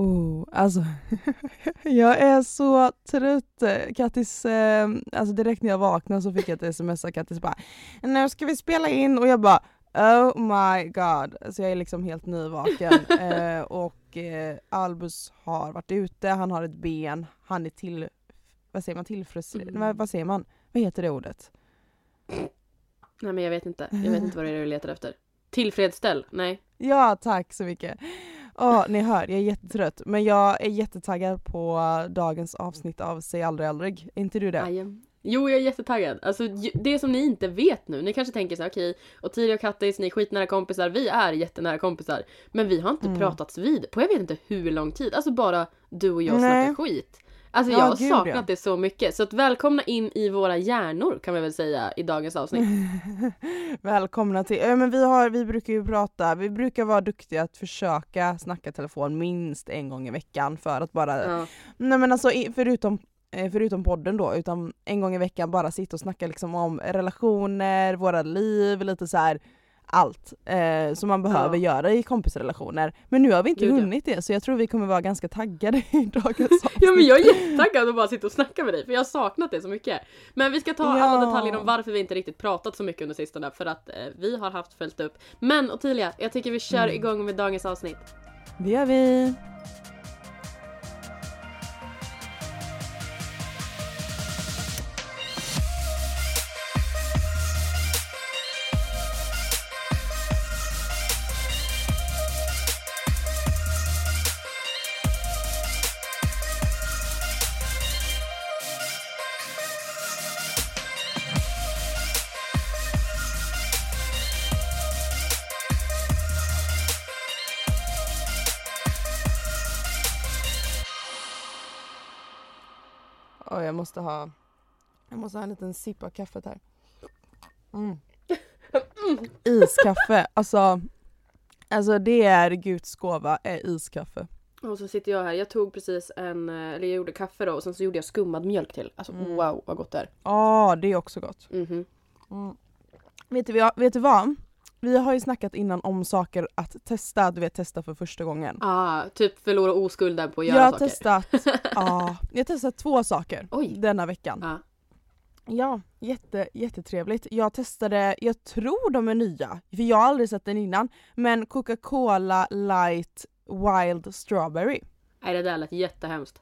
Oh, alltså jag är så trött. Kattis, eh, alltså direkt när jag vaknade så fick jag ett sms av Kattis bara Nu ska vi spela in och jag bara Oh my god. Så jag är liksom helt nyvaken. eh, och eh, Albus har varit ute, han har ett ben, han är till, vad säger man, tillfredsställd, Mm. vad, vad säger man? Vad heter det ordet? Nej men jag vet inte. Jag vet inte vad det är du letar efter. Tillfredsställ? Nej. Ja, tack så mycket. Åh, ni hör, jag är jättetrött. Men jag är jättetaggad på dagens avsnitt av Säg aldrig aldrig. Är inte du det? Ajem. Jo, jag är jättetaggad. Alltså, det som ni inte vet nu, ni kanske tänker så här, okej, Ottilia och Kattis, ni är skitnära kompisar, vi är jättenära kompisar. Men vi har inte Mm. pratats vid på jag vet inte hur lång tid. Alltså bara du och jag Nej. snackar skit. Alltså Ja, jag har gud, saknat ja. det så mycket. Så att välkomna in i våra hjärnor kan vi väl säga i dagens avsnitt. Välkomna till, ja, men vi, har, vi brukar ju prata, vi brukar vara duktiga att försöka snacka telefon minst en gång i veckan för att bara, Ja. nej men alltså förutom eh, Förutom podden då, utan en gång i veckan bara sitta och snacka liksom om relationer, våra liv, lite så här allt eh, som man behöver Ja. göra i kompisrelationer. Men nu har vi inte Gud, hunnit det så jag tror vi kommer vara ganska taggade i dagens avsnitt. Ja men jag är jättetaggad att bara sitta och snacka med dig för jag har saknat det så mycket. Men vi ska ta Ja. alla detaljer om varför vi inte riktigt pratat så mycket under sistone för att eh, vi har haft följt upp. Men Ottilia, jag tycker vi kör Mm. igång med dagens avsnitt. Det gör vi. Måste ha Jag måste ha en liten sipp av kaffet här. Mm. Iskaffe, alltså Alltså det är Guds gåva, är iskaffe. Och så sitter jag här, jag tog precis en, eller jag gjorde kaffe då och sen så gjorde jag skummad mjölk till. Alltså Mm. wow vad gott det är. Ja, det är också gott. Mhm. Mm. Vet, du, vet du vad? Vi har ju snackat innan om saker att testa, du vet testa för första gången. Ah, typ förlora oskulden på att jag göra har saker. testat, ja, jag har testat två saker Oj. denna veckan. Ja. Ja, jätte, jättetrevligt. Jag testade, jag tror de är nya, för jag har aldrig sett den innan, men Coca-Cola light wild strawberry. Nej det där lät jättehemskt.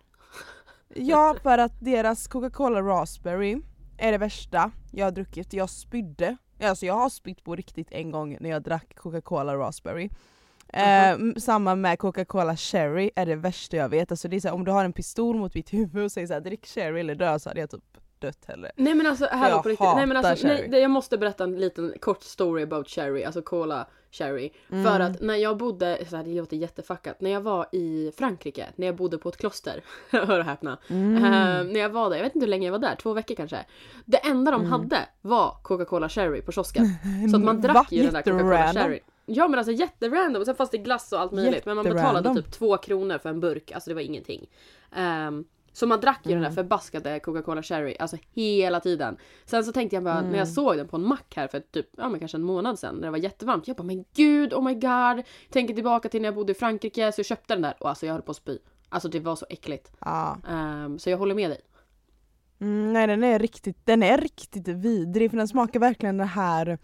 Ja, för att deras Coca-Cola raspberry är det värsta jag har druckit. Jag spydde. Alltså jag har spytt på riktigt en gång när jag drack Coca-Cola raspberry. Eh, m- samma med Coca-Cola cherry är det värsta jag vet. Alltså det är så här, om du har en pistol mot mitt huvud och säger såhär drick cherry eller dö så hade jag typ dött hellre. Nej men alltså här jag på riktigt. Nej men alltså, nej, jag måste berätta en liten kort story about cherry, alltså cola cherry. Mm. För att när jag bodde, så här, det låter jättefuckat, när jag var i Frankrike, när jag bodde på ett kloster, hör och häpna. Mm. Eh, när jag var där, jag vet inte hur länge jag var där, två veckor kanske. Det enda de Mm. hade var Coca-Cola cherry på kiosken. Så att man drack Va? ju den där Coca-Cola cherry. Ja men alltså jätterandom, sen fanns det glass och allt möjligt. Men man betalade typ två kronor för en burk, alltså det var ingenting. Ehm, så man drack ju den Mm. där förbaskade Coca-Cola cherry, alltså hela tiden. Sen så tänkte jag bara, Mm. när jag såg den på en mack här för typ, ja men kanske en månad sedan, när det var jättevarmt. Jag bara, men gud, oh my god. Tänker tillbaka till när jag bodde i Frankrike, så jag köpte den där och alltså jag höll på att spy. Alltså det var så äckligt. Ja. Ehm, så jag håller med dig. Mm, nej den är riktigt, den är riktigt vidrig för den smakar verkligen det här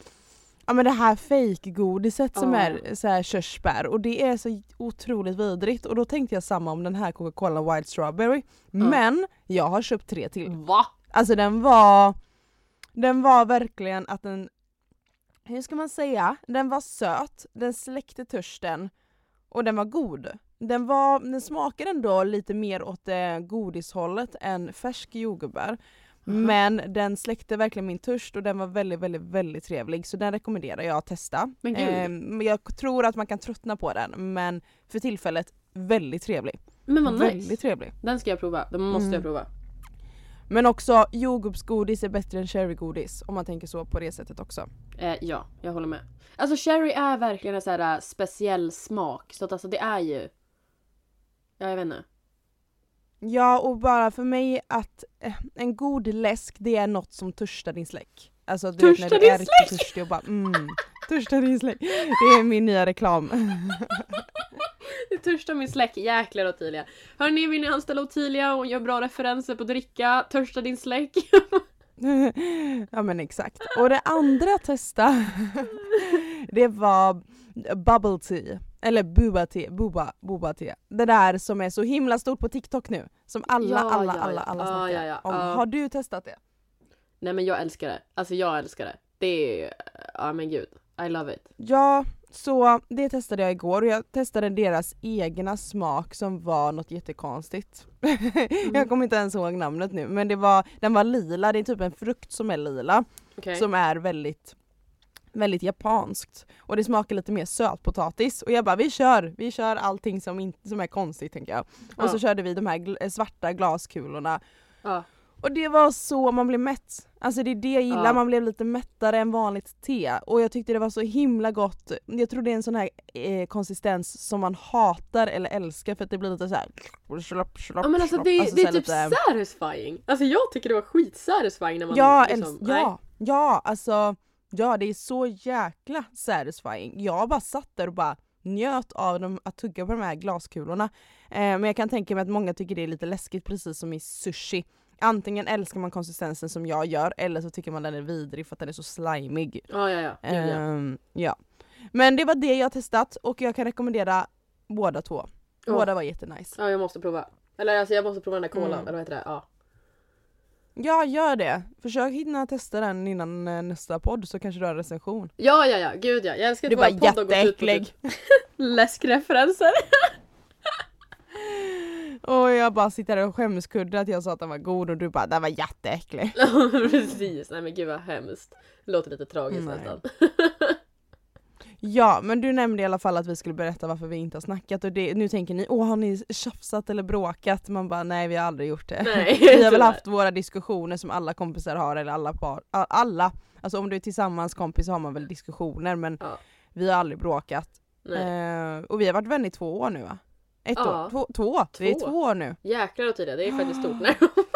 Ja men det här fejkgodiset som Ja. är så här körsbär och det är så otroligt vidrigt och då tänkte jag samma om den här Coca-Cola White Strawberry. Men jag har köpt tre till. Va? Alltså den var Den var verkligen att den Hur ska man säga? Den var söt, den släckte törsten och den var god. Den, var, den smakade ändå lite mer åt det godishållet än färsk jordgubbar. Men den släckte verkligen min törst och den var väldigt, väldigt, väldigt trevlig så den rekommenderar jag att testa. Men gud. Ehm, jag tror att man kan tröttna på den men för tillfället väldigt trevlig. Men vad nice. Väldigt trevlig. Den ska jag prova, den måste Mm. jag prova. Men också jordgubbsgodis är bättre än cherrygodis om man tänker så på det sättet också. Eh, ja, jag håller med. Alltså cherry är verkligen en sån här äh, speciell smak. Så att alltså det är ju... Ja, jag vet inte. Ja och bara för mig att eh, en god läsk det är något som törstar din släck. Alltså du vet när Törstar du är riktigt törstig och bara mm, Törsta din släck. Det är min nya reklam. Törsta min släck, jäklar Ottilia. Hörni, vill ni anställa Ottilia och gör bra referenser på dricka? Törsta din släck. ja men exakt. Och det andra jag testade, det var bubble tea. Eller buba te, buba, buba te. Det där som är så himla stort på TikTok nu. Som alla, Ja, alla, ja, alla, alla Ja, snackar ja, om. Har du testat det? Nej men jag älskar det. Alltså jag älskar det. Det är... Ja men gud. I love it. Ja, så det testade jag igår och jag testade deras egna smak som var något jättekonstigt. jag kommer inte ens ihåg namnet nu men det var, den var lila, det är typ en frukt som är lila Okej. som är väldigt väldigt japanskt och det smakar lite mer sötpotatis och jag bara vi kör, vi kör allting som, in, som är konstigt tänker jag. Och Ja. så körde vi de här gl- svarta glaskulorna Ja. och det var så man blev mätt. Alltså det är det jag gillar, Ja. man blev lite mättare än vanligt te. Och jag tyckte det var så himla gott. Jag tror det är en sån här eh, konsistens som man hatar eller älskar för att det blir lite såhär... Ja men alltså det, Alltså det är typ lite- satisfying. Alltså jag tycker det var skitsatisfying när man Ja, liksom, älsk- nej. ja, ja alltså ja det är så jäkla satisfying. Jag bara satt där och bara njöt av dem, att tugga på de här glaskulorna. Eh, men jag kan tänka mig att många tycker det är lite läskigt precis som i sushi. Antingen älskar man konsistensen som jag gör eller så tycker man den är vidrig för att den är så slimig. Ja ja ja. Gud, ja. Ehm, ja. Men det var det jag testat och jag kan rekommendera båda två. Båda var jättenice. Ja jag måste prova. Eller alltså jag måste prova den där kolan, Mm. eller vad heter det? Ja. Ja, gör det. Försök hinna testa den innan eh, nästa podd så kanske du har en recension. Ja ja ja, gud ja. Jag älskar Du att bara vår podd har gått ut på typ läskreferenser. Och jag bara sitter där och skämskudde att jag sa att den var god och du bara den var jätteäcklig. Precis, nej men gud vad hemskt. Det låter lite tragiskt nästan. Ja men du nämnde i alla fall att vi skulle berätta varför vi inte har snackat och det, nu tänker ni åh har ni tjafsat eller bråkat? Man bara nej vi har aldrig gjort det. Nej, vi har väl haft våra diskussioner som alla kompisar har eller alla par, alla. Alltså om du är tillsammans kompis så har man väl diskussioner men Ja. vi har aldrig bråkat. Eh, och vi har varit vänner i två år nu va? Ett Ja. år? Två? två. Vi är Två. två år nu. Jäklar och tydliga, det är faktiskt stort.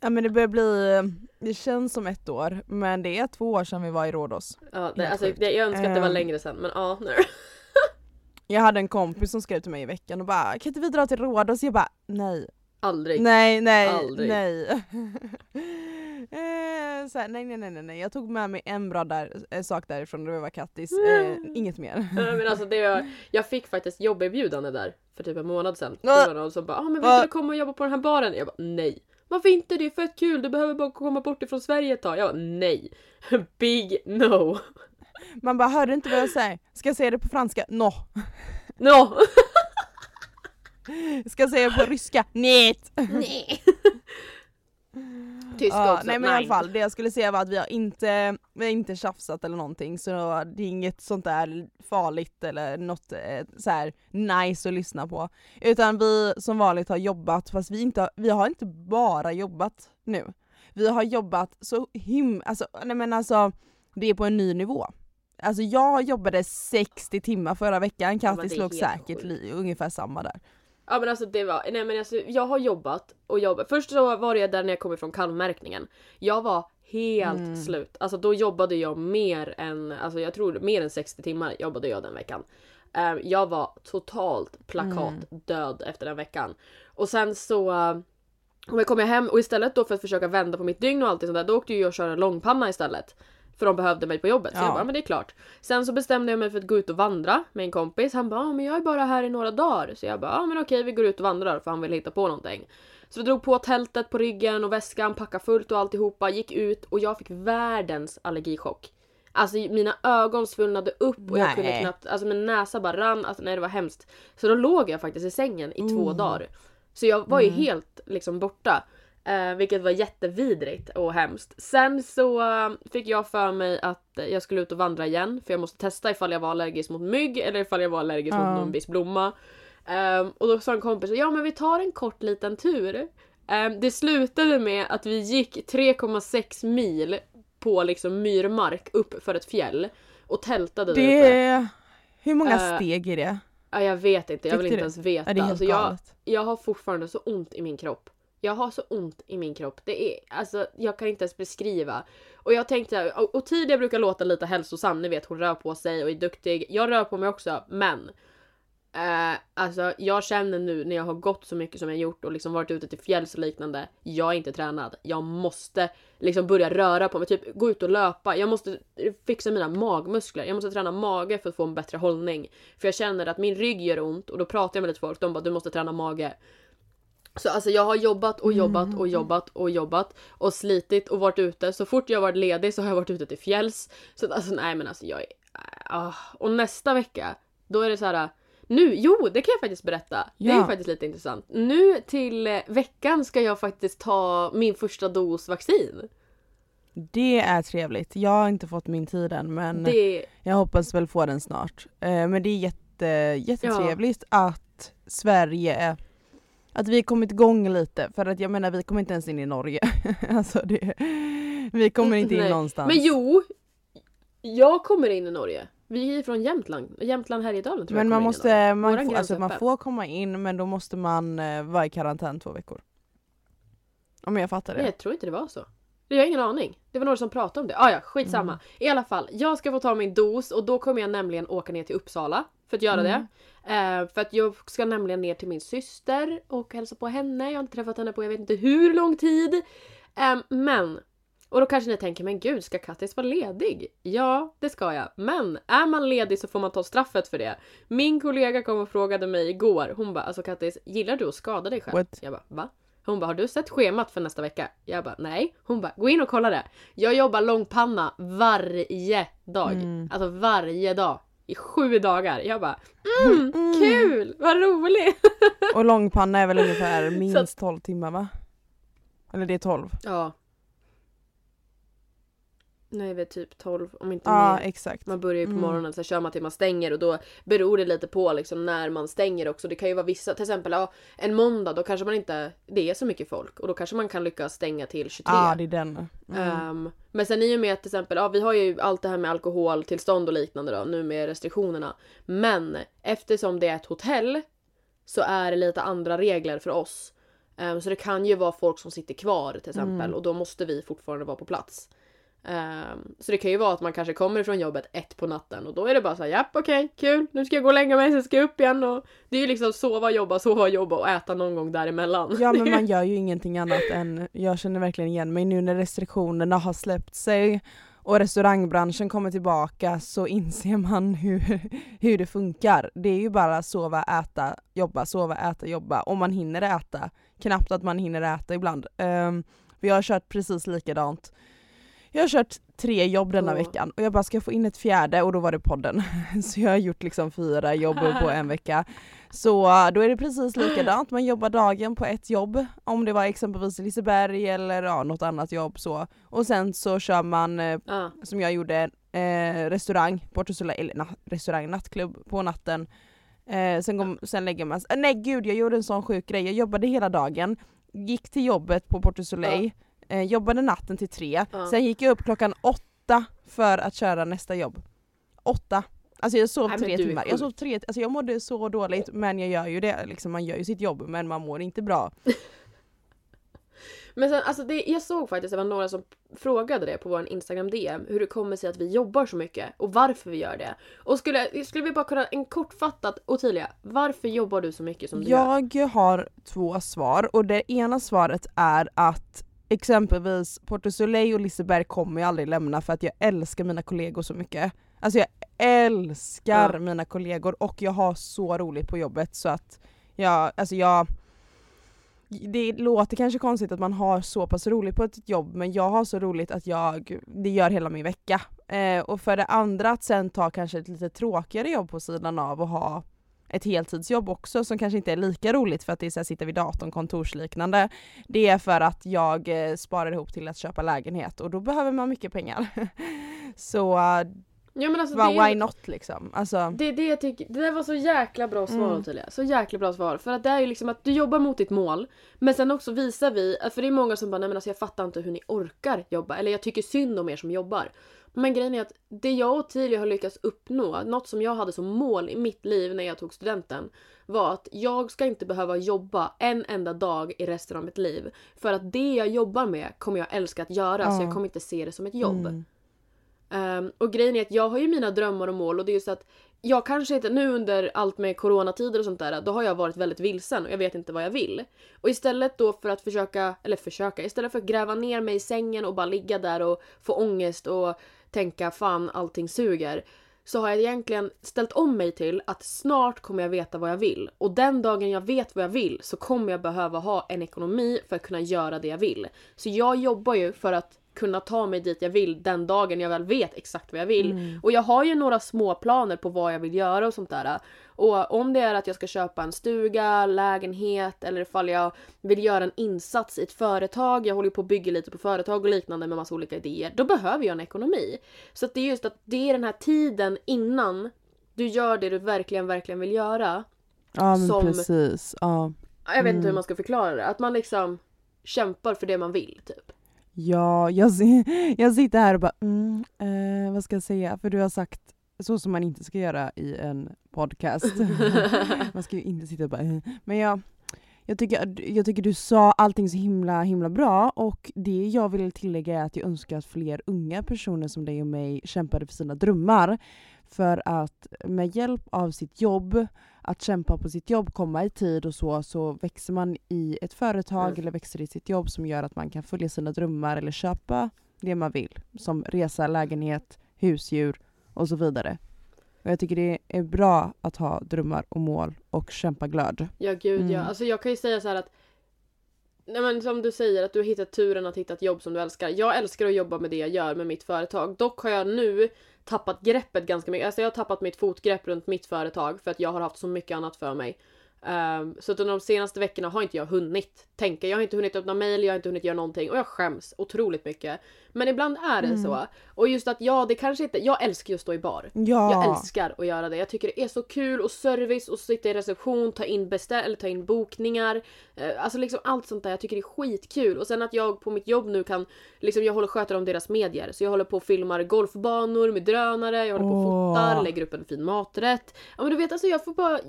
Ja men det börjar bli, det känns som ett år men det är två år sedan vi var i Rhodos. Ja, det, alltså, jag önskar att det var Ehm. längre sen men ja, nej. Jag hade en kompis som skrev till mig i veckan och bara kan inte vi dra till Rhodos? Jag bara nej, Aldrig. nej, nej, Aldrig. nej. eh, så här, nej, nej, nej, nej. Jag tog med mig en bra där, eh, sak därifrån och det var Kattis, eh, Mm. inget mer. Nej, men alltså det var, jag fick faktiskt jobberbjudande där för typ en månad sedan. Det var någon som bara ah, men vill du komma och jobba på den här baren? Jag bara nej. Varför inte? Det är fett kul, du behöver bara komma bort ifrån Sverige ett tag. Jag bara, nej. Big no. Man bara, hörde inte vad jag säger? Ska jag säga det på franska? No. No. Ska jag säga det på ryska? Nej. Nej. Tyska Ja, också. nej men i alla fall, det jag skulle säga var att vi har inte, vi har inte tjafsat eller någonting så det är inget sånt där farligt eller något eh, så här nice att lyssna på. Utan vi som vanligt har jobbat fast vi, inte, har- vi har inte bara jobbat nu. Vi har jobbat så him... Alltså, nej men alltså det är på en ny nivå. Alltså jag jobbade 60 timmar förra veckan, Ja, Kattis låg helt säkert li, ungefär samma där. Ja men alltså det var, nej men alltså jag har jobbat och jobbat. Först så var det där när jag kom ifrån kalvmärkningen. Jag var helt Mm. slut. Alltså då jobbade jag mer än, alltså jag tror mer än 60 timmar jobbade jag den veckan. Eh, jag var totalt plakat död efter den veckan. Och sen så och kom jag hem och istället då för att försöka vända på mitt dygn och allt sånt där, då åkte jag och köra långpanna istället. För de behövde mig på jobbet. Så Ja. jag bara, men det är klart. Sen så bestämde jag mig för att gå ut och vandra med en kompis. Han bara, men jag är bara här i några dagar. Så jag bara, men okej vi går ut och vandrar för han vill hitta på någonting. Så vi drog på tältet på ryggen och väskan, packade fullt och alltihopa, gick ut och jag fick världens allergichock. Alltså mina ögon svullnade upp och jag kunde knappt, alltså min näsa bara rann, alltså nej det var hemskt. Så då låg jag faktiskt i sängen i två Mm. dagar. Så jag var ju Mm. helt liksom borta. Eh, vilket var jättevidrigt och hemskt. Sen så eh, fick jag för mig att eh, jag skulle ut och vandra igen för jag måste testa ifall jag var allergisk mot mygg eller ifall jag var allergisk Ja. mot någon viss blomma. Ehm, och då sa en kompis ja men vi tar en kort liten tur. Ehm, det slutade med att vi gick 3,6 mil på liksom myrmark upp för ett fjäll och tältade där Det uppe. är... Hur många Eh, steg är det? Ja, jag vet inte, jag vill inte ens veta. Helt alltså, jag, jag har fortfarande så ont i min kropp. Jag har så ont i min kropp. Det är, alltså jag kan inte ens beskriva. Och jag tänkte, och, och Tidia brukar låta lite hälsosam, ni vet hon rör på sig och är duktig. Jag rör på mig också, men Eh, alltså jag känner nu när jag har gått så mycket som jag gjort och liksom varit ute till fjälls och liknande. Jag är inte tränad. Jag måste liksom börja röra på mig, typ gå ut och löpa. Jag måste fixa mina magmuskler. Jag måste träna mage för att få en bättre hållning. För jag känner att min rygg gör ont och då pratar jag med lite folk. De bara du måste träna mage. Så alltså jag har jobbat och jobbat och Mm. jobbat och jobbat och slitit och varit ute. Så fort jag varit ledig så har jag varit ute till fjälls. Så alltså nej men alltså jag är... ah. Och nästa vecka, då är det så här. Nu, jo det kan jag faktiskt berätta. Det är Ja. faktiskt lite intressant. Nu till eh, veckan ska jag faktiskt ta min första dos vaccin. Det är trevligt. Jag har inte fått min tid än men Det, jag hoppas väl få den snart. Eh, men det är jätte, jättetrevligt att Sverige, att vi kommit igång lite för att jag menar vi kommer inte ens in i Norge. alltså det, vi kommer inte in Nej. någonstans. men jo! Jag kommer in i Norge. Vi är från Jämtland. Jämtland Härjedalen tror Men jag man in i måste, man, får, alltså, man får komma in men då måste man eh, vara i karantän två veckor. Om jag fattar det. Nej, jag tror inte det var så. Jag har ingen aning. Det var några som pratade om det. Ah, ja, skitsamma. Mm. I alla fall, jag ska få ta min dos och då kommer jag nämligen åka ner till Uppsala för att göra Mm. det. Eh, för att jag ska nämligen ner till min syster och hälsa på henne. Jag har inte träffat henne på jag vet inte hur lång tid. Eh, men, och då kanske ni tänker, men gud, ska Kattis vara ledig? Ja, det ska jag. Men är man ledig så får man ta straffet för det. Min kollega kom och frågade mig igår. Hon bara, alltså Kattis, gillar du att skada dig själv? What? Jag bara, va? Hon bara, har du sett schemat för nästa vecka? Jag bara, nej. Hon bara, gå in och kolla det. Jag jobbar långpanna varje dag. Mm. Alltså varje dag. I sju dagar. Jag bara, mm, kul! Vad roligt! Och långpanna är väl ungefär minst 12 timmar va? Eller det är 12? Ja. Nej, vid typ 12 om inte Ja mer. exakt. Man börjar ju på Mm. morgonen, så kör man till man stänger och då beror det lite på liksom när man stänger också. Det kan ju vara vissa, till exempel ja, en måndag då kanske man inte, det är så mycket folk och då kanske man kan lyckas stänga till 23. Ja det är den. Mm. Ehm, men sen i och med att till exempel, ja vi har ju allt det här med alkoholtillstånd och liknande då, nu med restriktionerna. Men eftersom det är ett hotell så är det lite andra regler för oss. Ehm, så det kan ju vara folk som sitter kvar till exempel Mm. och då måste vi fortfarande vara på plats. Ehm, så det kan ju vara att man kanske kommer från jobbet ett på natten och då är det bara så här, japp okej, kul, nu ska jag gå och lägga mig, sen ska jag upp igen och det är ju liksom sova, jobba, sova, jobba och äta någon gång däremellan. Ja men man gör ju ingenting annat än, jag känner verkligen igen mig nu när restriktionerna har släppt sig och restaurangbranschen kommer tillbaka så inser man hur, hur det funkar. Det är ju bara sova, äta, jobba, sova, äta, jobba. Och man hinner äta. Knappt att man hinner äta ibland. Um, vi har kört precis likadant. Jag har kört tre jobb denna Åh. veckan och jag bara ska jag få in ett fjärde och då var det podden. Så jag har gjort liksom fyra jobb på en vecka. Så då är det precis likadant, man jobbar dagen på ett jobb, om det var exempelvis Liseberg eller ja, något annat jobb så. Och sen så kör man, eh, som jag gjorde, eh, restaurang, Porto Soleil, eller na, restaurang, nattklubb på natten. Eh, sen, kom, sen lägger man sig, nej gud jag gjorde en sån sjuk grej, jag jobbade hela dagen, gick till jobbet på Porto Soleil, eh, jobbade natten till tre, Ja. sen gick jag upp klockan åtta för att köra nästa jobb. Åtta! Alltså jag sov Nej, tre timmar, jag sov tre, alltså jag mådde så dåligt men jag gör ju det, liksom, man gör ju sitt jobb men man mår inte bra. Men sen, alltså det, jag såg faktiskt att det var några som frågade det på vår Instagram DM hur det kommer sig att vi jobbar så mycket och varför vi gör det. Och skulle, skulle vi bara kunna, en kortfattat, Ottilia, varför jobbar du så mycket som du gör? Jag har två svar och det ena svaret är att exempelvis Porto Soleil och Liseberg kommer jag aldrig lämna för att jag älskar mina kollegor så mycket. Alltså jag älskar Ja. mina kollegor och jag har så roligt på jobbet så att jag, alltså jag det låter kanske konstigt att man har så pass roligt på ett jobb men jag har så roligt att jag, det gör hela min vecka. Eh, och för det andra att sen ta kanske ett lite tråkigare jobb på sidan av och ha ett heltidsjobb också som kanske inte är lika roligt för att det är så här, sitta vid datorn kontorsliknande. Det är för att jag eh, sparar ihop till att köpa lägenhet och då behöver man mycket pengar. så eh, Ja, men alltså, Bara, det, why not liksom? Alltså, Det det jag tycker, det där var så jäkla bra svar Mm. Ottilia. Så jäkla bra svar. För att det är ju liksom att du jobbar mot ditt mål. Men sen också visar vi, för det är många som bara nej men alltså jag fattar inte hur ni orkar jobba. Eller jag tycker synd om er som jobbar. Men grejen är att det jag och Ottilia har lyckats uppnå, något som jag hade som mål i mitt liv när jag tog studenten, var att jag ska inte behöva jobba en enda dag i resten av mitt liv. För att det jag jobbar med kommer jag älska att göra så Ja. jag kommer inte se det som ett jobb. mm. Um, och grejen är att jag har ju mina drömmar och mål och det är ju så att jag kanske inte, nu under allt med coronatider och sånt där, då har jag varit väldigt vilsen och jag vet inte vad jag vill. Och istället då för att försöka, eller försöka, istället för att gräva ner mig i sängen och bara ligga där och få ångest och tänka fan allting suger. Så har jag egentligen ställt om mig till att snart kommer jag veta vad jag vill. Och den dagen jag vet vad jag vill så kommer jag behöva ha en ekonomi för att kunna göra det jag vill. Så jag jobbar ju för att kunna ta mig dit jag vill den dagen jag väl vet exakt vad jag vill. Mm. Och jag har ju några små planer på vad jag vill göra och sånt där. Och om det är att jag ska köpa en stuga, lägenhet eller ifall jag vill göra en insats i ett företag, jag håller ju på att bygga lite på företag och liknande med massa olika idéer, då behöver jag en ekonomi. Så det är just att det är den här tiden innan du gör det du verkligen, verkligen vill göra. ja men som- precis. Ja. Jag vet inte hur Mm. man ska förklara det. Att man liksom kämpar för det man vill typ. Ja, jag, jag sitter här och bara, mm, eh, vad ska jag säga? För du har sagt så som man inte ska göra i en podcast. man ska ju inte sitta och bara, eh. men jag, jag, tycker, jag tycker du sa allting så himla himla bra och det jag vill tillägga är att jag önskar att fler unga personer som dig och mig kämpade för sina drömmar. För att med hjälp av sitt jobb, att kämpa på sitt jobb, komma i tid och så, så växer man i ett företag Mm. eller växer i sitt jobb som gör att man kan följa sina drömmar eller köpa det man vill. Som resa, lägenhet, husdjur och så vidare. Och jag tycker det är bra att ha drömmar och mål och kämpa glöd. Ja gud ja. Mm. Alltså jag kan ju säga så här att Nej men som du säger att du har hittat turen att hitta ett jobb som du älskar. Jag älskar att jobba med det jag gör med mitt företag. Dock har jag nu tappat greppet ganska mycket. Alltså jag har tappat mitt fotgrepp runt mitt företag för att jag har haft så mycket annat för mig. Um, så att under de senaste veckorna har inte jag hunnit tänka. Jag har inte hunnit öppna mail, jag har inte hunnit göra någonting och jag skäms otroligt mycket. Men ibland är det Mm. så. Och just att ja, det kanske inte... Jag älskar ju att stå i bar. Ja! Jag älskar att göra det. Jag tycker det är så kul och service och sitta i reception, ta in beställ eller ta in bokningar. Eh, Alltså liksom allt sånt där. Jag tycker det är skitkul. Och sen att jag på mitt jobb nu kan, liksom jag håller sköter om deras medier. Så jag håller på och filmar golfbanor med drönare, jag håller på och fotar, lägger upp en fin maträtt. Ja men du vet alltså jag får bara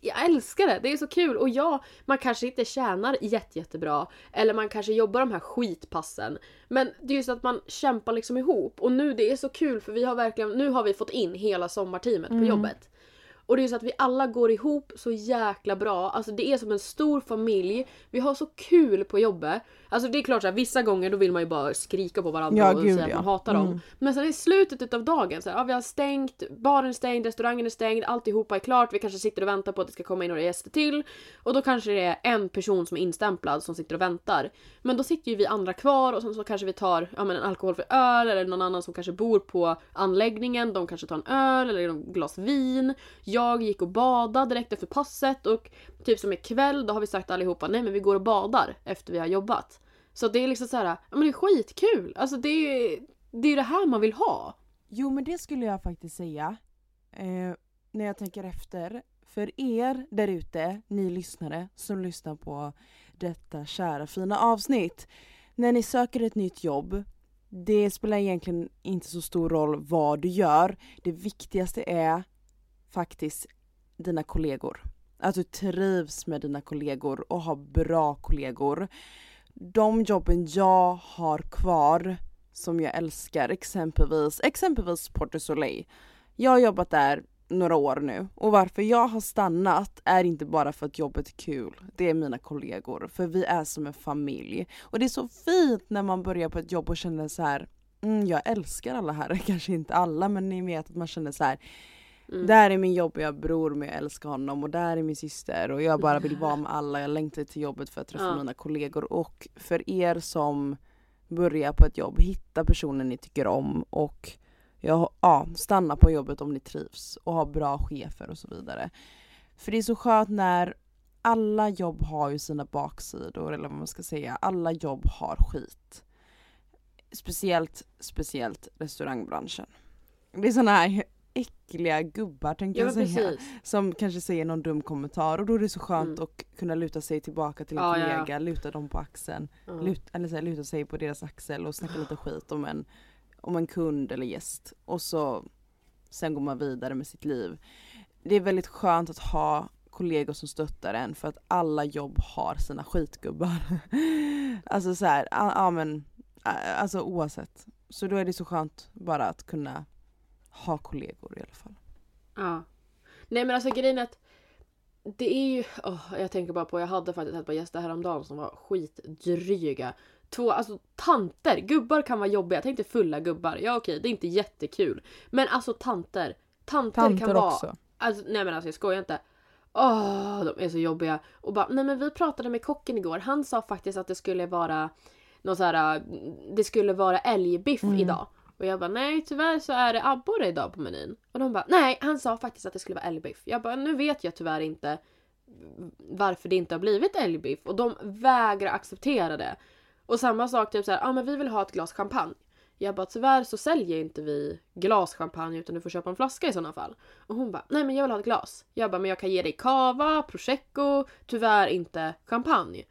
jag älskar det, det är så kul och ja, man kanske inte tjänar jätte, jättebra eller man kanske jobbar de här skitpassen men det är just att man kämpar liksom ihop och nu det är så kul för vi har verkligen, nu har vi fått in hela sommarteamet på Mm. jobbet. Och det är så att vi alla går ihop så jäkla bra. Alltså det är som en stor familj. Vi har så kul på jobbet. Alltså det är klart så här, vissa gånger då vill man ju bara skrika på varandra Ja, och gud, säga att ja. man hatar dem. Mm. Men sen i slutet utav dagen så här, ja, vi har stängt, baren är stängd, restaurangen är stängd, alltihopa är klart. Vi kanske sitter och väntar på att det ska komma in några gäster till. Och då kanske det är en person som är instämplad som sitter och väntar. Men då sitter ju vi andra kvar och sen så kanske vi tar ja, men en alkoholfri öl eller någon annan som kanske bor på anläggningen. De kanske tar en öl eller ett glas vin. Jag gick och badade direkt efter passet och typ som ikväll då har vi sagt allihopa nej men vi går och badar efter vi har jobbat. Så det är liksom så här, ja men det är skitkul. Alltså det är det är det här man vill ha. Jo men det skulle jag faktiskt säga. Eh, när jag tänker efter. För er där ute, ni lyssnare som lyssnar på detta kära fina avsnitt. När ni söker ett nytt jobb, det spelar egentligen inte så stor roll vad du gör. Det viktigaste är faktiskt dina kollegor. Att du trivs med dina kollegor och har bra kollegor. De jobben jag har kvar som jag älskar, exempelvis, exempelvis Porto Soleil. Jag har jobbat där några år nu och varför jag har stannat är inte bara för att jobbet är kul, det är mina kollegor, för vi är som en familj. Och det är så fint när man börjar på ett jobb och känner så här. Mm, jag älskar alla här, kanske inte alla men ni vet att man känner så här. Mm. Där är min jobbiga bror men jag älskar honom och där är min syster och jag bara vill vara med alla, jag längtar till jobbet för att träffa Ja. mina kollegor och för er som börjar på ett jobb, hitta personen ni tycker om och ja, ja, stanna på jobbet om ni trivs och ha bra chefer och så vidare. För det är så skönt när alla jobb har ju sina baksidor eller vad man ska säga, alla jobb har skit. Speciellt, speciellt restaurangbranschen. Det är såna här äckliga gubbar tänkte Ja jag säga. precis. Som kanske säger någon dum kommentar och då är det så skönt Mm. att kunna luta sig tillbaka till en Ja, ja, ja. kollega, luta dem på axeln. Ja. Lut, eller så här, luta sig på deras axel och snacka lite skit om en, om en kund eller gäst. Och så sen går man vidare med sitt liv. Det är väldigt skönt att ha kollegor som stöttar en för att alla jobb har sina skitgubbar. alltså så här, ja men alltså oavsett. Så då är det så skönt bara att kunna ha kollegor i alla fall. Ja. Nej men alltså grejen är att det är ju, åh, jag tänker bara på, jag hade faktiskt ett par gäster häromdagen som var skitdryga. Två, alltså tanter, gubbar kan vara jobbiga, jag tänkte fulla gubbar, ja okej det är inte jättekul. Men alltså tanter, tanter, kan Tanter vara, också. alltså nej men alltså jag skojar inte. Åh, de är så jobbiga. Och bara, nej men vi pratade med kocken igår, han sa faktiskt att det skulle vara någon så här, det skulle vara älgbiff Mm. idag. Och jag bara nej tyvärr så är det abborre idag på menyn. Och de bara nej han sa faktiskt att det skulle vara älgbiff. Jag bara nu vet jag tyvärr inte varför det inte har blivit älgbiff och de vägrar acceptera det. Och samma sak typ såhär, ja ah, men vi vill ha ett glas champagne. Jag bara tyvärr så säljer inte vi glas champagne utan du får köpa en flaska i sådana fall. Och hon bara nej men jag vill ha ett glas. Jag bara men jag kan ge dig cava, prosecco, tyvärr inte champagne.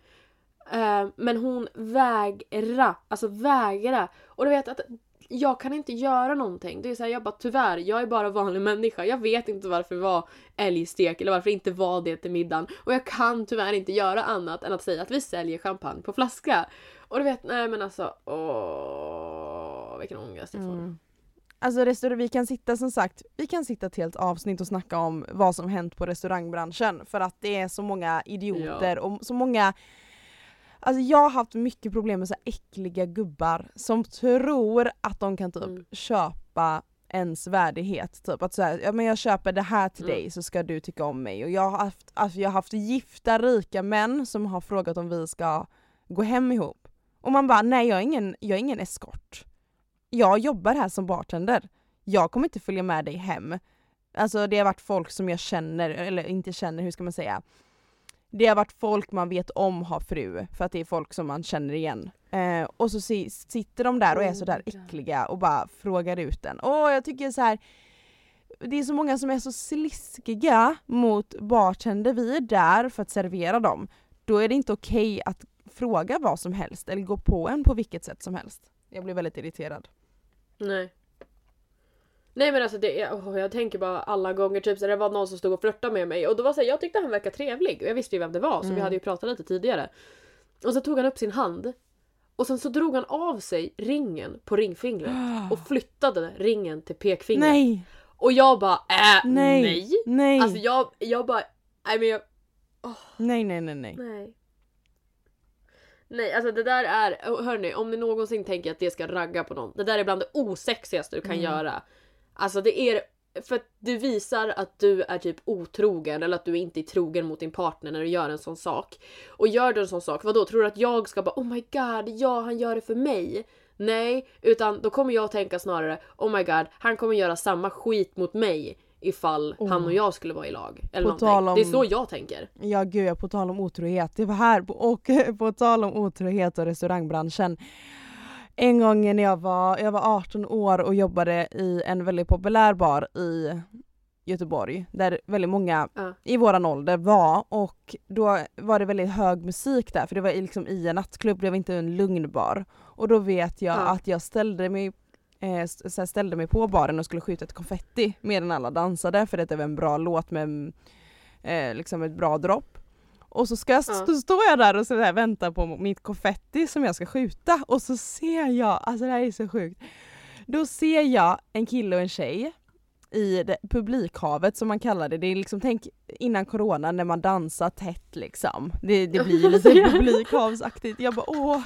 Eh, men hon vägra, alltså vägra. Och du vet att jag kan inte göra någonting. Det är så här, jag bara tyvärr, jag är bara vanlig människa. Jag vet inte varför det var älgstek eller varför det inte var det till middagen. Och jag kan tyvärr inte göra annat än att säga att vi säljer champagne på flaska. Och du vet, nej men alltså, åh, vilken ångest jag får. Mm. Alltså restaurang, vi kan sitta som sagt, vi kan sitta ett helt avsnitt och snacka om vad som hänt på restaurangbranschen för att det är så många idioter och så många Alltså jag har haft mycket problem med så äckliga gubbar som tror att de kan typ Mm. köpa ens värdighet. Typ att så här, ja men jag köper det här till Mm. dig så ska du tycka om mig. Och jag har haft, alltså jag har haft gifta rika män som har frågat om vi ska gå hem ihop. Och man bara nej jag är ingen, jag är ingen eskort jag jobbar här som bartender. Jag kommer inte följa med dig hem. Alltså det har varit folk som jag känner, eller inte känner, hur ska man säga? Det har varit folk man vet om har fru, för att det är folk som man känner igen. Eh, och så si- sitter de där och är Oh sådär äckliga och bara frågar ut en. Åh jag tycker så här. det är så många som är så sliskiga mot bartender, vi är där för att servera dem. Då är det inte okej att fråga vad som helst eller gå på en på vilket sätt som helst. Jag blir väldigt irriterad. Nej. Nej men alltså det är, åh, jag tänker bara alla gånger typ så det var någon som stod och flörtade med mig och då var så här, jag tyckte han verkade trevlig och jag visste ju vem det var så vi Mm. hade ju pratat lite tidigare. Och så tog han upp sin hand och sen så drog han av sig ringen på ringfingret och flyttade ringen till pekfingret. Nej! Och jag bara äh, Nej! nej. Nej! Alltså jag, jag bara, nej men jag, nej nej nej nej. nej. Nej alltså det där är, hörni om ni någonsin tänker att det ska ragga på någon, det där är bland det osexigaste du kan Mm. göra. Alltså det är, för att du visar att du är typ otrogen eller att du inte är trogen mot din partner när du gör en sån sak. Och gör du en sån sak, vad då Tror du att jag ska bara oh my god, ja han gör det för mig? Nej, utan då kommer jag tänka snarare oh my god, han kommer göra samma skit mot mig ifall Oh. han och jag skulle vara i lag. Eller På någonting. om- Det är så jag tänker. Ja gud, på tal om otrohet. Det var här, och på tal om otrohet och restaurangbranschen. En gång när jag var, jag var 18 år och jobbade i en väldigt populär bar i Göteborg, där väldigt många Ja. i våran ålder var och då var det väldigt hög musik där för det var liksom i en nattklubb, det var inte en lugn bar. Och då vet jag Ja. att jag ställde mig eh, ställde mig på baren och skulle skjuta ett konfetti medan alla dansade för det var en bra låt med eh, liksom ett bra dropp. Och så, ska jag, Ja. så står jag där och så här väntar på mitt konfetti som jag ska skjuta och så ser jag, alltså det här är så sjukt. Då ser jag en kille och en tjej i det, publikhavet som man kallar det. Det är liksom, tänk innan corona när man dansar tätt liksom. Det, det blir lite publikhavsaktigt. Jag bara åh.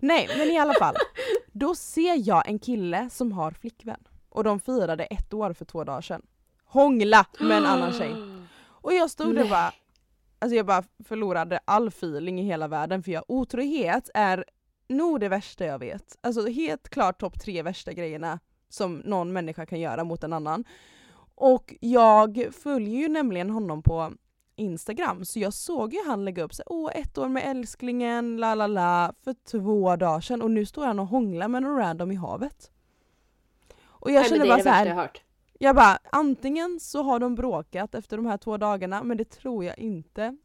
Nej men i alla fall. Då ser jag en kille som har flickvän. Och de firade ett år för två dagar sedan. Hångla med en annan tjej. Och jag stod där och bara, alltså jag bara förlorade all feeling i hela världen för jag, otrohet är nog det värsta jag vet. Alltså helt klart topp tre värsta grejerna som någon människa kan göra mot en annan. Och jag följer ju nämligen honom på Instagram så jag såg ju han lägga upp så åh ett år med älsklingen, la la la, för två dagar sedan och nu står han och hånglar med någon random i havet. Och jag Nej, känner bara det så värsta här, jag bara antingen så har de bråkat efter de här två dagarna men det tror jag inte.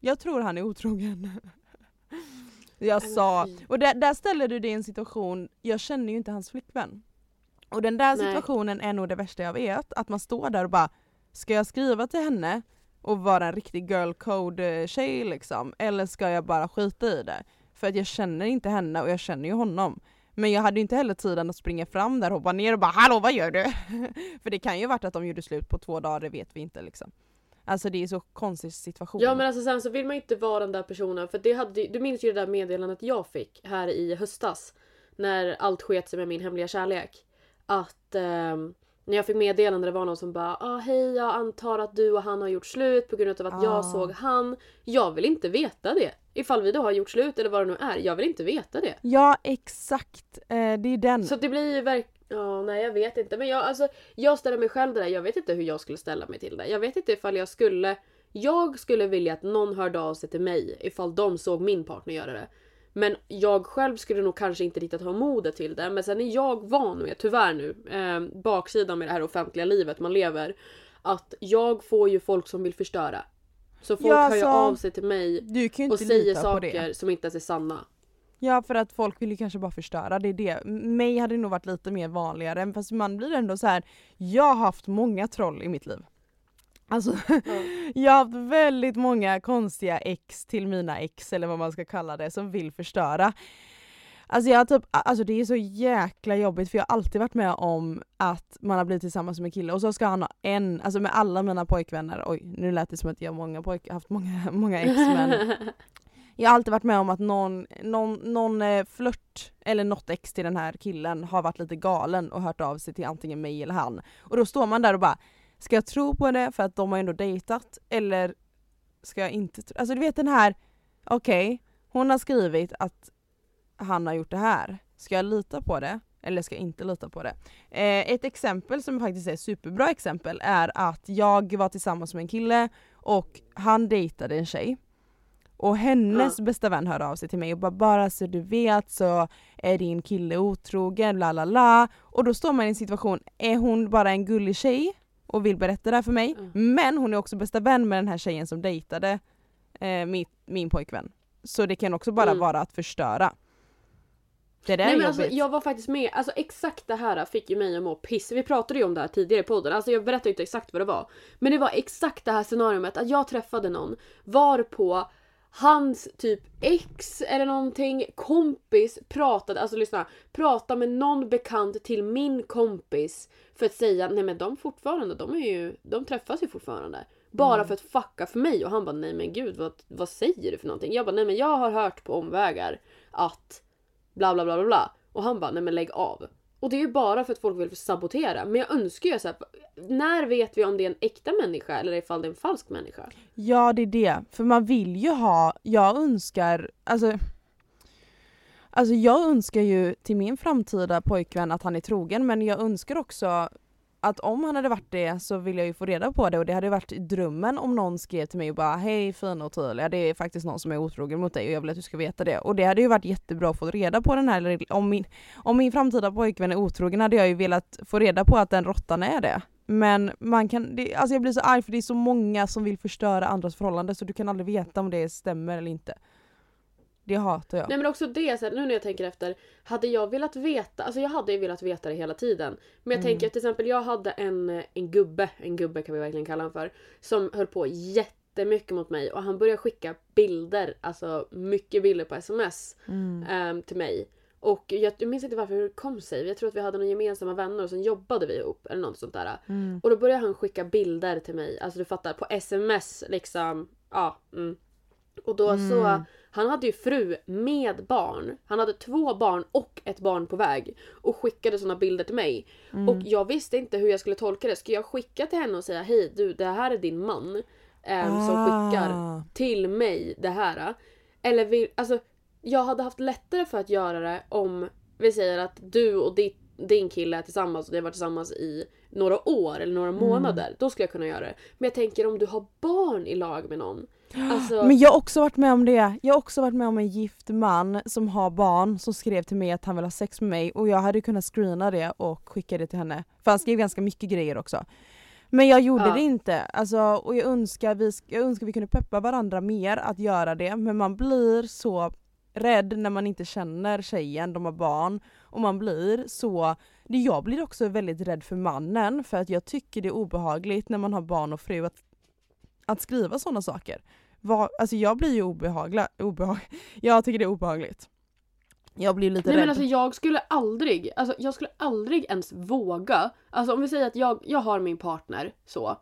Jag tror han är otrogen. jag Nej, sa, och där, där ställer du dig i en situation, jag känner ju inte hans flickvän. Och den där Nej. situationen är nog det värsta jag vet, att man står där och bara Ska jag skriva till henne och vara en riktig girl code tjej liksom? Eller ska jag bara skita i det? För att jag känner inte henne och jag känner ju honom. Men jag hade ju inte heller tiden att springa fram där hoppa ner och bara Hallå vad gör du? För det kan ju varit att de gjorde slut på två dagar, det vet vi inte liksom. Alltså det är så konstig situation. Ja men alltså sen så vill man ju inte vara den där personen för det hade, du minns ju det där meddelandet jag fick här i höstas. När allt sket sig med min hemliga kärlek. Att ehm, när jag fick meddelande det var någon som bara ah, hej jag antar att du och han har gjort slut på grund av att Ah. jag såg han. Jag vill inte veta det. Ifall vi då har gjort slut eller vad det nu är. Jag vill inte veta det. Ja exakt, eh, det är den. Så det blir ju verk... Ja, nej jag vet inte. Men jag, alltså, jag ställer mig själv det där. Jag vet inte hur jag skulle ställa mig till det. Jag vet inte ifall jag skulle... Jag skulle vilja att någon hörde av sig till mig ifall de såg min partner göra det. Men jag själv skulle nog kanske inte riktigt ha modet till det. Men sen är jag van med, tyvärr nu, eh, baksidan med det här offentliga livet man lever. Att jag får ju folk som vill förstöra. Så folk Ja, hör ju alltså, av sig till mig och säger saker som inte ens är sanna. Ja för att folk vill ju kanske bara förstöra, det är det. Mig hade det nog varit lite mer vanligare, fast man blir ändå så här. jag har haft många troll i mitt liv. Alltså jag har haft väldigt många konstiga ex till mina ex eller vad man ska kalla det som vill förstöra. Alltså jag typ, alltså det är så jäkla jobbigt för jag har alltid varit med om att man har blivit tillsammans med en kille och så ska han ha en, alltså med alla mina pojkvänner, oj nu lät det som att jag har många pojk, haft många, många ex men jag har alltid varit med om att någon, någon, någon eh, flört eller något ex till den här killen har varit lite galen och hört av sig till antingen mig eller han. Och då står man där och bara, ska jag tro på det för att de har ändå dejtat eller ska jag inte tro? Alltså du vet den här, okej, hon har skrivit att han har gjort det här. Ska jag lita på det? Eller ska jag inte lita på det? Eh, ett exempel som faktiskt är ett superbra exempel är att jag var tillsammans med en kille och han dejtade en tjej. Och hennes bästa vän hörde av sig till mig och bara bara så du vet så är din kille otrogen, la la la. Och då står man i en situation, är hon bara en gullig tjej och vill berätta det här för mig? Mm. Men hon är också bästa vän med den här tjejen som dejtade eh, min, min pojkvän. Så det kan också bara Mm. vara att förstöra. Det där Nej är men jobbigt. alltså jag var faktiskt med, alltså exakt det här fick ju mig att må piss. Vi pratade ju om det här tidigare i podden, alltså jag berättade inte exakt vad det var. Men det var exakt det här scenariot att jag träffade någon varpå hans typ ex eller någonting, kompis pratade, alltså lyssna, pratade med någon bekant till min kompis för att säga nej men de fortfarande, de är ju, de träffas ju fortfarande. Bara Mm. för att fucka för mig och han bara nej men gud vad, vad säger du för någonting? Jag bara nej men jag har hört på omvägar att bla bla bla bla bla. Och han bara nej men lägg av. Och det är ju bara för att folk vill sabotera. Men jag önskar ju såhär, när vet vi om det är en äkta människa eller ifall det är en falsk människa? Ja det är det, för man vill ju ha, jag önskar, alltså Alltså jag önskar ju till min framtida pojkvän att han är trogen men jag önskar också att om han hade varit det så vill jag ju få reda på det och det hade varit drömmen om någon skrev till mig och bara hej fina och tydliga det är faktiskt någon som är otrogen mot dig och jag vill att du ska veta det. Och det hade ju varit jättebra att få reda på den här, om min, om min framtida pojkvän är otrogen hade jag ju velat få reda på att den råttan är det. Men man kan, det, alltså jag blir så arg för det är så många som vill förstöra andras förhållande så du kan aldrig veta om det stämmer eller inte. Det hatar jag. Nej men också det, så här, nu när jag tänker efter. Hade jag velat veta, alltså jag hade ju velat veta det hela tiden. Men jag Mm. tänker till exempel jag hade en, en gubbe, en gubbe kan vi verkligen kalla honom för. Som höll på jättemycket mot mig och han började skicka bilder, alltså mycket bilder på sms Mm. ehm, till mig. Och jag, jag minns inte varför det kom sig. Jag tror att vi hade några gemensamma vänner och sen jobbade vi ihop eller något sånt där. Mm. Och då började han skicka bilder till mig, alltså du fattar på sms liksom. Ja. Mm. Och då så, Mm. Han hade ju fru med barn. Han hade två barn och ett barn på väg. Och skickade såna bilder till mig. Mm. Och jag visste inte hur jag skulle tolka det. Ska jag skicka till henne och säga hej du det här är din man. ehm, Som skickar Ah. till mig det här. Eller vill, alltså jag hade haft lättare för att göra det om vi säger att du och ditt, din kille är tillsammans och ni har varit tillsammans i några år eller några Mm. månader. Då skulle jag kunna göra det. Men jag tänker om du har barn i lag med någon. Alltså, Men jag har också varit med om det. Jag har också varit med om en gift man som har barn som skrev till mig att han vill ha sex med mig och jag hade kunnat screena det och skicka det till henne. För han skrev ganska mycket grejer också. Men jag gjorde Ja. det inte. Alltså, och jag önskar, vi, jag önskar vi kunde peppa varandra mer att göra det men man blir så rädd när man inte känner tjejen, de har barn. Och man blir så... Jag blir också väldigt rädd för mannen för att jag tycker det är obehagligt när man har barn och fru att, att skriva sådana saker. Vad- alltså jag blir ju obehaglig, obehag, jag tycker det är obehagligt. Jag blir lite Nej rädd. men alltså jag skulle aldrig, alltså jag skulle aldrig ens våga. Alltså om vi säger att jag, jag har min partner så.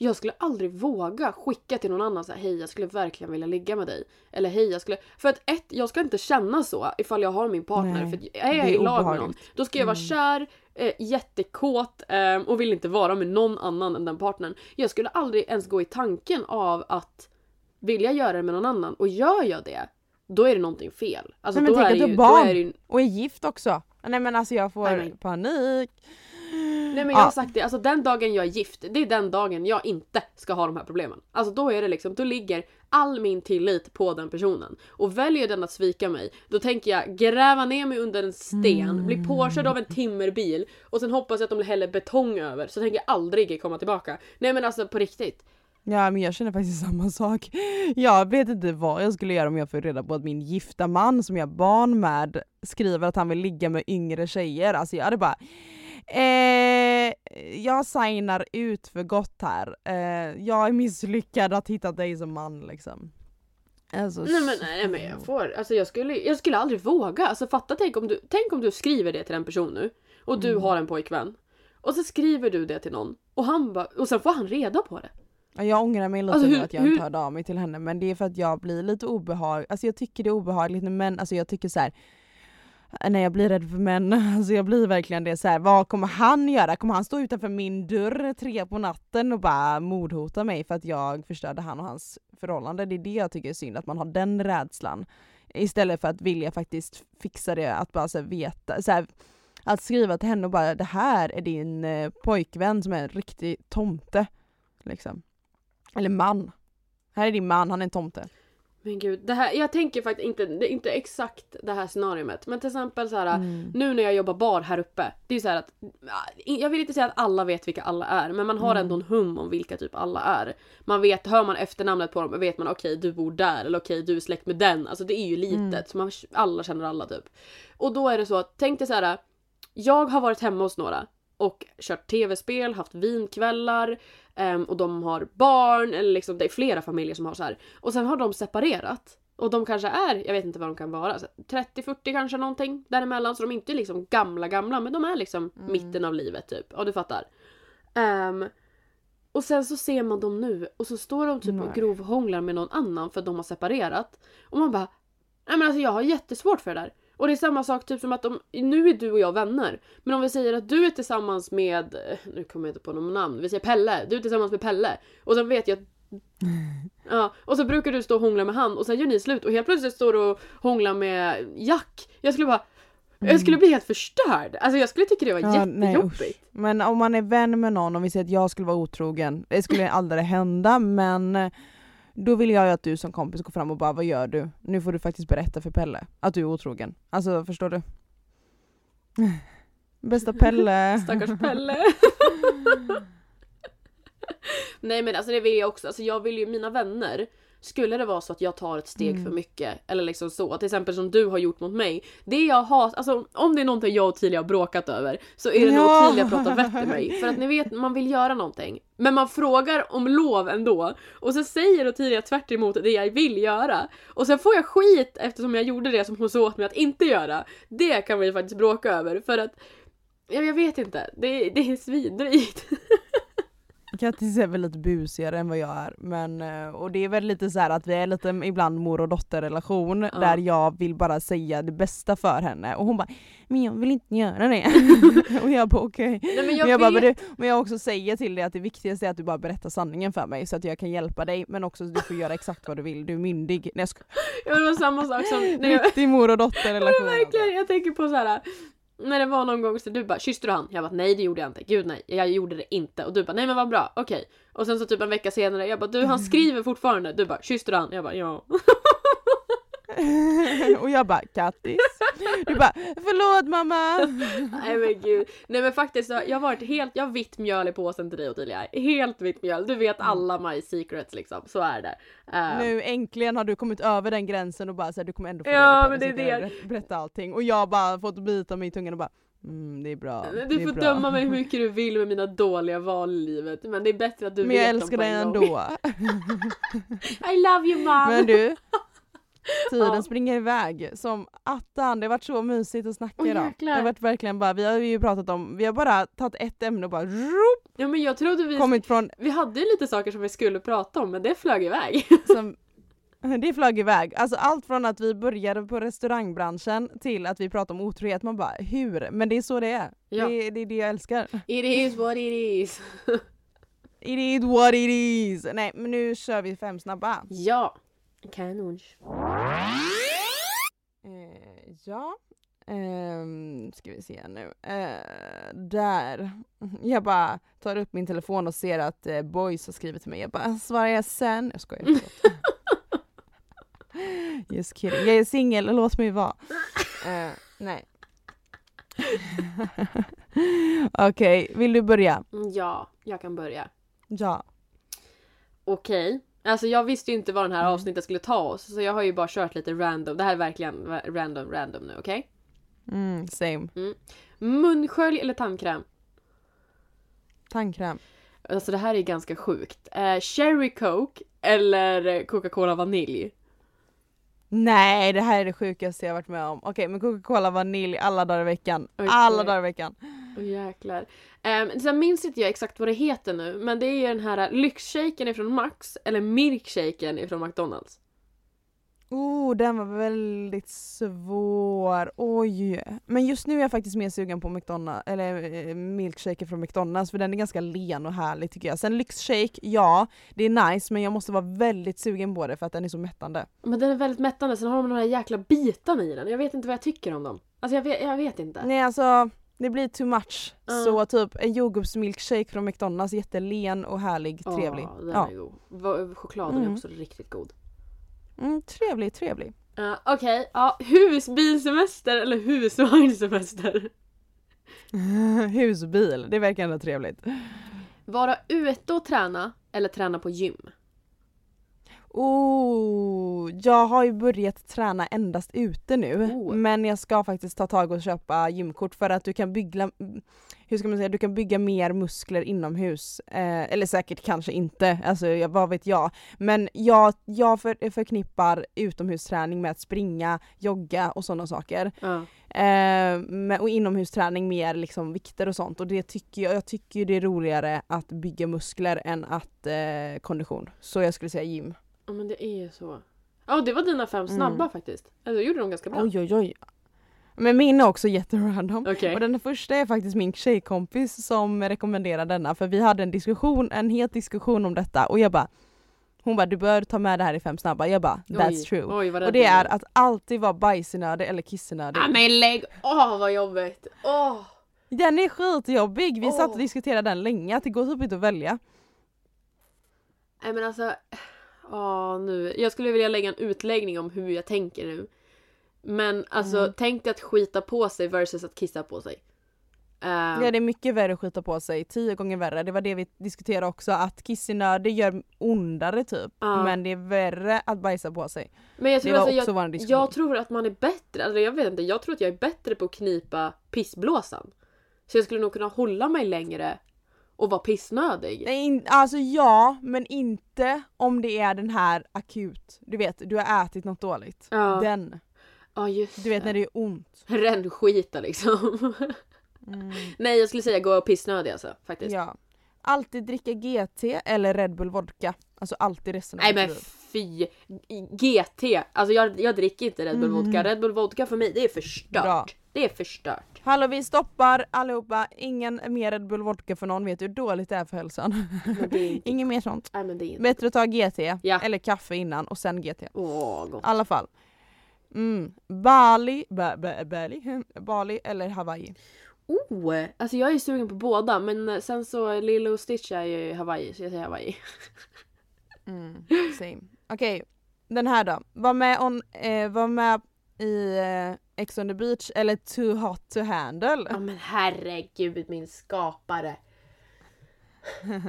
Jag skulle aldrig våga skicka till någon annan så här, hej jag skulle verkligen vilja ligga med dig. Eller hej jag skulle, för att ett, jag ska inte känna så ifall jag har min partner. Nej, för är jag i lag med någon, då ska jag vara Mm. kär, eh, jättekåt eh, och vill inte vara med någon annan än den partnern. Jag skulle aldrig ens gå i tanken av att vilja göra det med någon annan. Och gör jag det, då är det någonting fel. Alltså Nej, men då, tänk är att du har barn. ju Och är gift också. Nej men alltså jag får Nej, men- panik. Nej men jag har sagt det, alltså den dagen jag är gift, det är den dagen jag inte ska ha de här problemen. Alltså då är det liksom, då ligger all min tillit på den personen. Och väljer den att svika mig, då tänker jag gräva ner mig under en sten, bli påkörd av en timmerbil och sen hoppas jag att de häller betong över så tänker jag aldrig komma tillbaka. Nej men alltså på riktigt. Ja men jag känner faktiskt samma sak. Jag vet inte vad jag skulle göra om jag får reda på att min gifta man som jag har barn med skriver att han vill ligga med yngre tjejer. Alltså jag hade bara eh, jag signar ut för gott här. Eh, jag är misslyckad att hitta dig som man liksom. Alltså, Nej men, nej, men jag får, alltså jag skulle, jag skulle aldrig våga. Alltså fatta, tänk om, du, tänk om du skriver det till en person nu och du Mm. har en pojkvän. Och så skriver du det till någon och, han bara, och sen får han reda på det. Ja, Jag ångrar mig lite Alltså, nu hur- att jag hur- inte hörde av mig till henne men det är för att jag blir lite obehaglig, alltså jag tycker det är obehagligt män, alltså jag tycker så här. Nej jag blir rädd för män, alltså jag blir verkligen det så här. vad kommer han göra? Kommer han stå utanför min dörr tre på natten och bara mordhota mig för att jag förstörde han och hans förhållande? Det är det jag tycker är synd, att man har den rädslan. Istället för att vilja faktiskt fixa det, att bara så här, veta, så här, att skriva till henne och bara det här är din eh, pojkvän som är en riktig tomte. Liksom. Eller man. Här är din man, han är en tomte. Men gud, det här, jag tänker faktiskt inte, det är inte exakt det här scenariot. Men till exempel så här, Mm. nu när jag jobbar bar här uppe. Det är ju så här att, jag vill inte säga att alla vet vilka alla är. Men man har Mm. ändå en hum om vilka typ alla är. Man vet, hör man efternamnet på dem vet man okej du bor där eller okej du är släkt med den. Alltså det är ju litet Mm. så man, alla känner alla typ. Och då är det så att, tänk dig så här. Jag har varit hemma hos några och kört tv-spel, haft vinkvällar ehm, och de har barn, eller liksom det är flera familjer som har så här. Och sen har de separerat. Och de kanske är, jag vet inte vad de kan vara, så 30-40 kanske någonting däremellan. Så de är inte liksom gamla gamla men de är liksom Mm. mitten av livet typ. Ja du fattar. Ehm, och sen så ser man dem nu och så står de typ och Nej. grovhånglar med någon annan för att de har separerat. Och man bara, nej men alltså jag har jättesvårt för det där. Och det är samma sak typ som att om, nu är du och jag vänner. Men om vi säger att du är tillsammans med, eh, nu kommer jag inte på någon namn, vi säger Pelle. Du är tillsammans med Pelle. Och sen vet jag att Ja, och så brukar du stå och hångla med han och sen gör ni slut och helt plötsligt står du och hånglar med Jack. Jag skulle bara, jag skulle bli helt förstörd. Alltså jag skulle tycka det var Mm. Ja, nej, jättejobbigt. usch. Men om man är vän med någon, om vi säger att jag skulle vara otrogen, det skulle aldrig hända men då vill jag ju att du som kompis går fram och bara vad gör du? Nu får du faktiskt berätta för Pelle att du är otrogen. Alltså förstår du? Bästa Pelle. Stackars Pelle. Nej men alltså det vill jag också, alltså jag vill ju mina vänner skulle det vara så att jag tar ett steg Mm. för mycket eller liksom så, till exempel som du har gjort mot mig. Det jag har, alltså om det är någonting jag och Tilia har bråkat över så är det Ja. nog Tilia pratar vett i mig. För att ni vet, man vill göra någonting. Men man frågar om lov ändå. Och så säger Ottilia tvärt emot det jag vill göra. Och sen får jag skit eftersom jag gjorde det som hon sa åt mig att inte göra. Det kan vi ju faktiskt bråka över för att Ja, jag vet inte. Det, det är svindrygt. Kattis är väl lite busigare än vad jag är. Men, eh, och det är väl lite så här att vi är lite ibland mor och dotterrelation Ja. där jag vill bara säga det bästa för henne och hon bara men jag vill inte göra det. och jag bara okej. Nej, men Men jag, jag, bara, men, du, men jag också säger till dig att det viktigaste är att du bara berättar sanningen för mig så att jag kan hjälpa dig men också att du får göra exakt vad du vill, du är myndig. Nej, jag ska, ja, det var samma sak som... jag, Riktig mor och dotterrelation. verkligen, jag tänker på så här. När det var någon gång så du bara kysste du han? Jag bara nej det gjorde jag inte. Gud nej, jag gjorde det inte. Och du bara nej men vad bra, okej. Och sen så typ en vecka senare jag bara du han skriver fortfarande. Du bara kysste du han? Jag bara ja. och jag bara kattis. Du bara förlåt mamma. Nej men gud. Nej men faktiskt jag har varit helt, jag har vitt mjöl i påsen till dig Ottilia. Helt vitt mjöl. Du vet alla my secrets liksom. Så är det. Uh, nu äntligen har du kommit över den gränsen och bara så här, du kommer ändå få ja, på men det, det är det. berätta allting. Och jag bara fått bita mig i tungan och bara Mm, det är bra. Du får bra. döma mig hur mycket du vill med mina dåliga val i livet men det är bättre att du men vet Men jag älskar dig ändå. I love you mom! Men du, Tiden ja. springer iväg som attan. Det har varit så mysigt att snacka oh, idag. Det har varit verkligen bara, vi har ju pratat om, vi har bara tagit ett ämne och bara rup, Ja men jag trodde vi, kommit från, vi hade ju lite saker som vi skulle prata om men det flög iväg. Som, det flög iväg. Alltså allt från att vi började på restaurangbranschen till att vi pratade om otrohet. Man bara hur? Men det är så det är. Ja. Det, det är det jag älskar. It is what it is. it is what it is. Nej men nu kör vi fem snabba. Ja. Kanon. Eh, ja. Eh, ska vi se nu. Eh, där. Jag bara tar upp min telefon och ser att eh, Boys har skrivit till mig. Jag bara svarar jag sen. Jag skojar. Just kidding. Jag är singel, låt mig vara. Eh, nej. Okej, vill du börja? Ja, jag kan börja. Ja. Okej. Alltså jag visste ju inte vad den här mm. avsnittet skulle ta oss så jag har ju bara kört lite random. Det här är verkligen random random nu, okej? Okay? Mm, same. Mm. Munskölj eller tandkräm? Tandkräm. Alltså det här är ganska sjukt. Eh, cherry coke eller Coca-Cola vanilj? Nej, det här är det sjukaste jag varit med om. Okej, men Coca-Cola vanilj alla dagar i veckan. Okay. Alla dagar i veckan. Oh, jäklar. Um, sen minns inte jag exakt vad det heter nu, men det är ju den här lyxshaken ifrån Max, eller milkshaken ifrån McDonalds. Oh, den var väldigt svår. Oj. Men just nu är jag faktiskt mer sugen på McDonald's, eller eh, milkshake från McDonalds för den är ganska len och härlig tycker jag. Sen lyxshake, ja det är nice men jag måste vara väldigt sugen på det för att den är så mättande. Men den är väldigt mättande, sen har de de här jäkla bitarna i den. Jag vet inte vad jag tycker om dem. Alltså jag vet, jag vet inte. Nej alltså det blir too much. Uh. Så typ en jordgubbsmilkshake från McDonalds, jättelen och härlig, trevlig. Oh, den ja. är god. Chokladen mm. är också riktigt god. Mm, trevlig, trevlig. Uh, Okej, okay. ja, husbilsemester eller husvagnssemester? Husbil, det verkar ändå trevligt. Vara ute och träna eller träna på gym? Oh, jag har ju börjat träna endast ute nu oh. men jag ska faktiskt ta tag och köpa gymkort för att du kan bygga, hur ska man säga, du kan bygga mer muskler inomhus. Eh, eller säkert kanske inte, alltså vad vet jag. Men jag, jag för, förknippar utomhusträning med att springa, jogga och sådana saker. Uh. Eh, med, och inomhusträning mer liksom vikter och sånt och det tycker jag, jag tycker det är roligare att bygga muskler än att eh, kondition. Så jag skulle säga gym. Ja men det är så. Ja det var dina fem mm. snabba mm. faktiskt. Alltså, du gjorde de ganska bra. Oj oj oj. Men min är också jätterandom. Okay. Och den första är faktiskt min tjejkompis som rekommenderar denna för vi hade en diskussion, en het diskussion om detta och jag bara hon bara du bör ta med det här i fem snabba. Jag bara that's oj, true. Oj, och det är att alltid vara bajsnödig eller kissenödig. Ah, men lägg Åh vad jobbigt! Åh! Den är skitjobbig. Vi satt och diskuterade den länge att det går typ inte att välja. Nej men alltså Ja, nu. Jag skulle vilja lägga en utläggning om hur jag tänker nu. Men alltså, mm. tänk dig att skita på sig versus att kissa på sig. Uh, ja det är mycket värre att skita på sig, tio gånger värre. Det var det vi diskuterade också, att kissinöd det gör ondare typ. Uh. Men det är värre att bajsa på sig. Men jag tror, det var alltså, också jag, jag tror att man är bättre, alltså, jag vet inte, jag tror att jag är bättre på att knipa pissblåsan. Så jag skulle nog kunna hålla mig längre och vara pissnödig. Nej, alltså ja, men inte om det är den här akut. Du vet, du har ätit något dåligt. Ja. Den. Ja just Du vet när det är ont. Rännskita liksom. Mm. Nej jag skulle säga gå och pissnödig alltså faktiskt. Ja. Alltid dricka GT eller Red Bull vodka. Alltså alltid resten av Nej men fy! GT! Alltså jag, jag dricker inte Red Bull mm. vodka. Red Bull vodka för mig det är förstört. Bra. Det är förstört. Hallå vi stoppar allihopa, ingen mer Red Bull vodka för någon vet hur dåligt det är för hälsan. Inte... Ingen mer sånt. Nej, men det är inte Bättre att ta GT ja. eller kaffe innan och sen GT. Åh, gott. I alla fall. Mm. Bali, ba, ba, Bali, Bali eller Hawaii? Oh! Alltså jag är sugen på båda men sen så Lilo och Stitch är ju Hawaii så jag säger Hawaii. Mm. Same. Okej, den här då. Var med, on, eh, var med i eh, Ex on the beach eller Too hot to handle? Ja men herregud min skapare.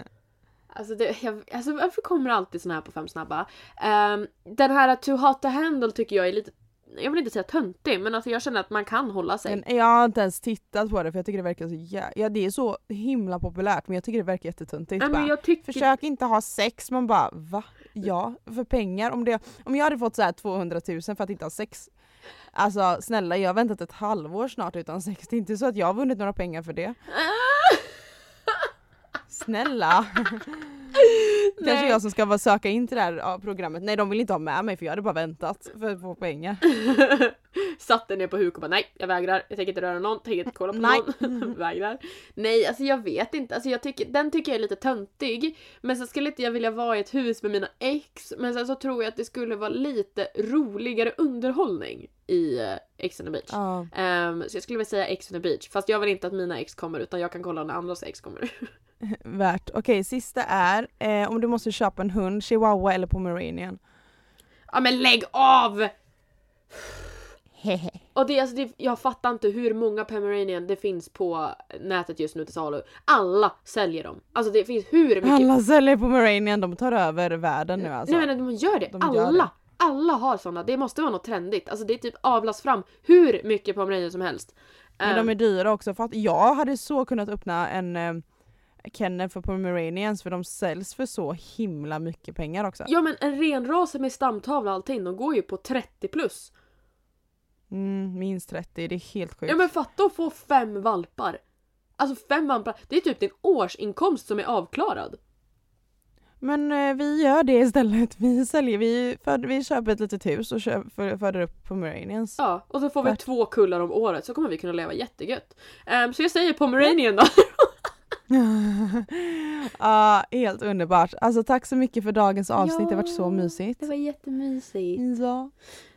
Alltså, det, jag, alltså varför kommer alltid såna här på fem snabba? Ehm, den här Too hot to handle tycker jag är lite, jag vill inte säga töntig men alltså jag känner att man kan hålla sig. Men jag har inte ens tittat på det för jag tycker det verkar så jä- Ja det är så himla populärt men jag tycker det verkar jättetöntigt. Men bara. jag tycker... Försök inte ha sex, man bara va? Ja, för pengar. Om, det, om jag hade fått så här 200 000 för att inte ha sex Alltså snälla jag har väntat ett halvår snart utan sex, det är inte så att jag har vunnit några pengar för det. Snälla! Kanske jag som ska vara söka in till det här programmet. Nej de vill inte ha med mig för jag hade bara väntat för att få pengar. Satte ner på huk och bara nej, jag vägrar. Jag tänker inte röra någon, tänker inte kolla på Nej. någon. vägrar. Nej, alltså jag vet inte. Alltså jag tycker, den tycker jag är lite töntig. Men så skulle inte jag vilja vara i ett hus med mina ex. Men sen så tror jag att det skulle vara lite roligare underhållning i uh, Ex on the beach. Ja. Ehm, så jag skulle vilja säga Ex on the beach. Fast jag vill inte att mina ex kommer utan jag kan kolla när andras ex kommer. Värt. Okej sista är eh, om du måste köpa en hund, chihuahua eller pomeranian. ja men lägg av! Och det, alltså, det, jag fattar inte hur många Pomeranian det finns på nätet just nu till salu. Alla säljer dem. Alltså det finns hur mycket... Alla säljer pomeranian, de tar över världen nu alltså. Nej men de gör det. De gör alla! det. Alla har såna. Det måste vara något trendigt. Alltså det är typ avlas fram hur mycket Pomeranian som helst. Men de Ehm, är dyra också för att jag hade så kunnat öppna en kennel för pomeranians för de säljs för så himla mycket pengar också. Ja men en renrase med stamtavla och allting, de går ju på 30 plus. Mm, minst 30, det är helt sjukt. Ja men fatta att få fem valpar. Alltså fem valpar, det är typ din årsinkomst som är avklarad. Men eh, vi gör det istället. Vi säljer, vi, för, vi köper ett litet hus och för, föder upp pomeranians. Ja, och så får vi Värt. två kullar om året så kommer vi kunna leva jättegött. Ehm, så jag säger Pomeranian då. Ja, helt underbart. Alltså tack så mycket för dagens avsnitt, det har varit så mysigt. Det var jättemysigt. Ja.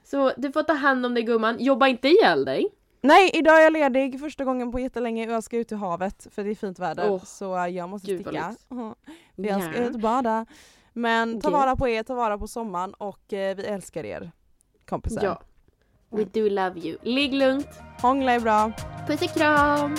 Så du får ta hand om dig gumman, jobba inte ihjäl dig. Nej, idag är jag ledig första gången på jättelänge och jag ska ut till havet för det är fint väder. Åh, så jag måste gud sticka. För jag ska Ja. ut och bada. Men ta Okej. vara på er, ta vara på sommaren och eh, vi älskar er kompisar. Ja. We do love you. Ligg lugnt. Hångla är bra. Puss och kram!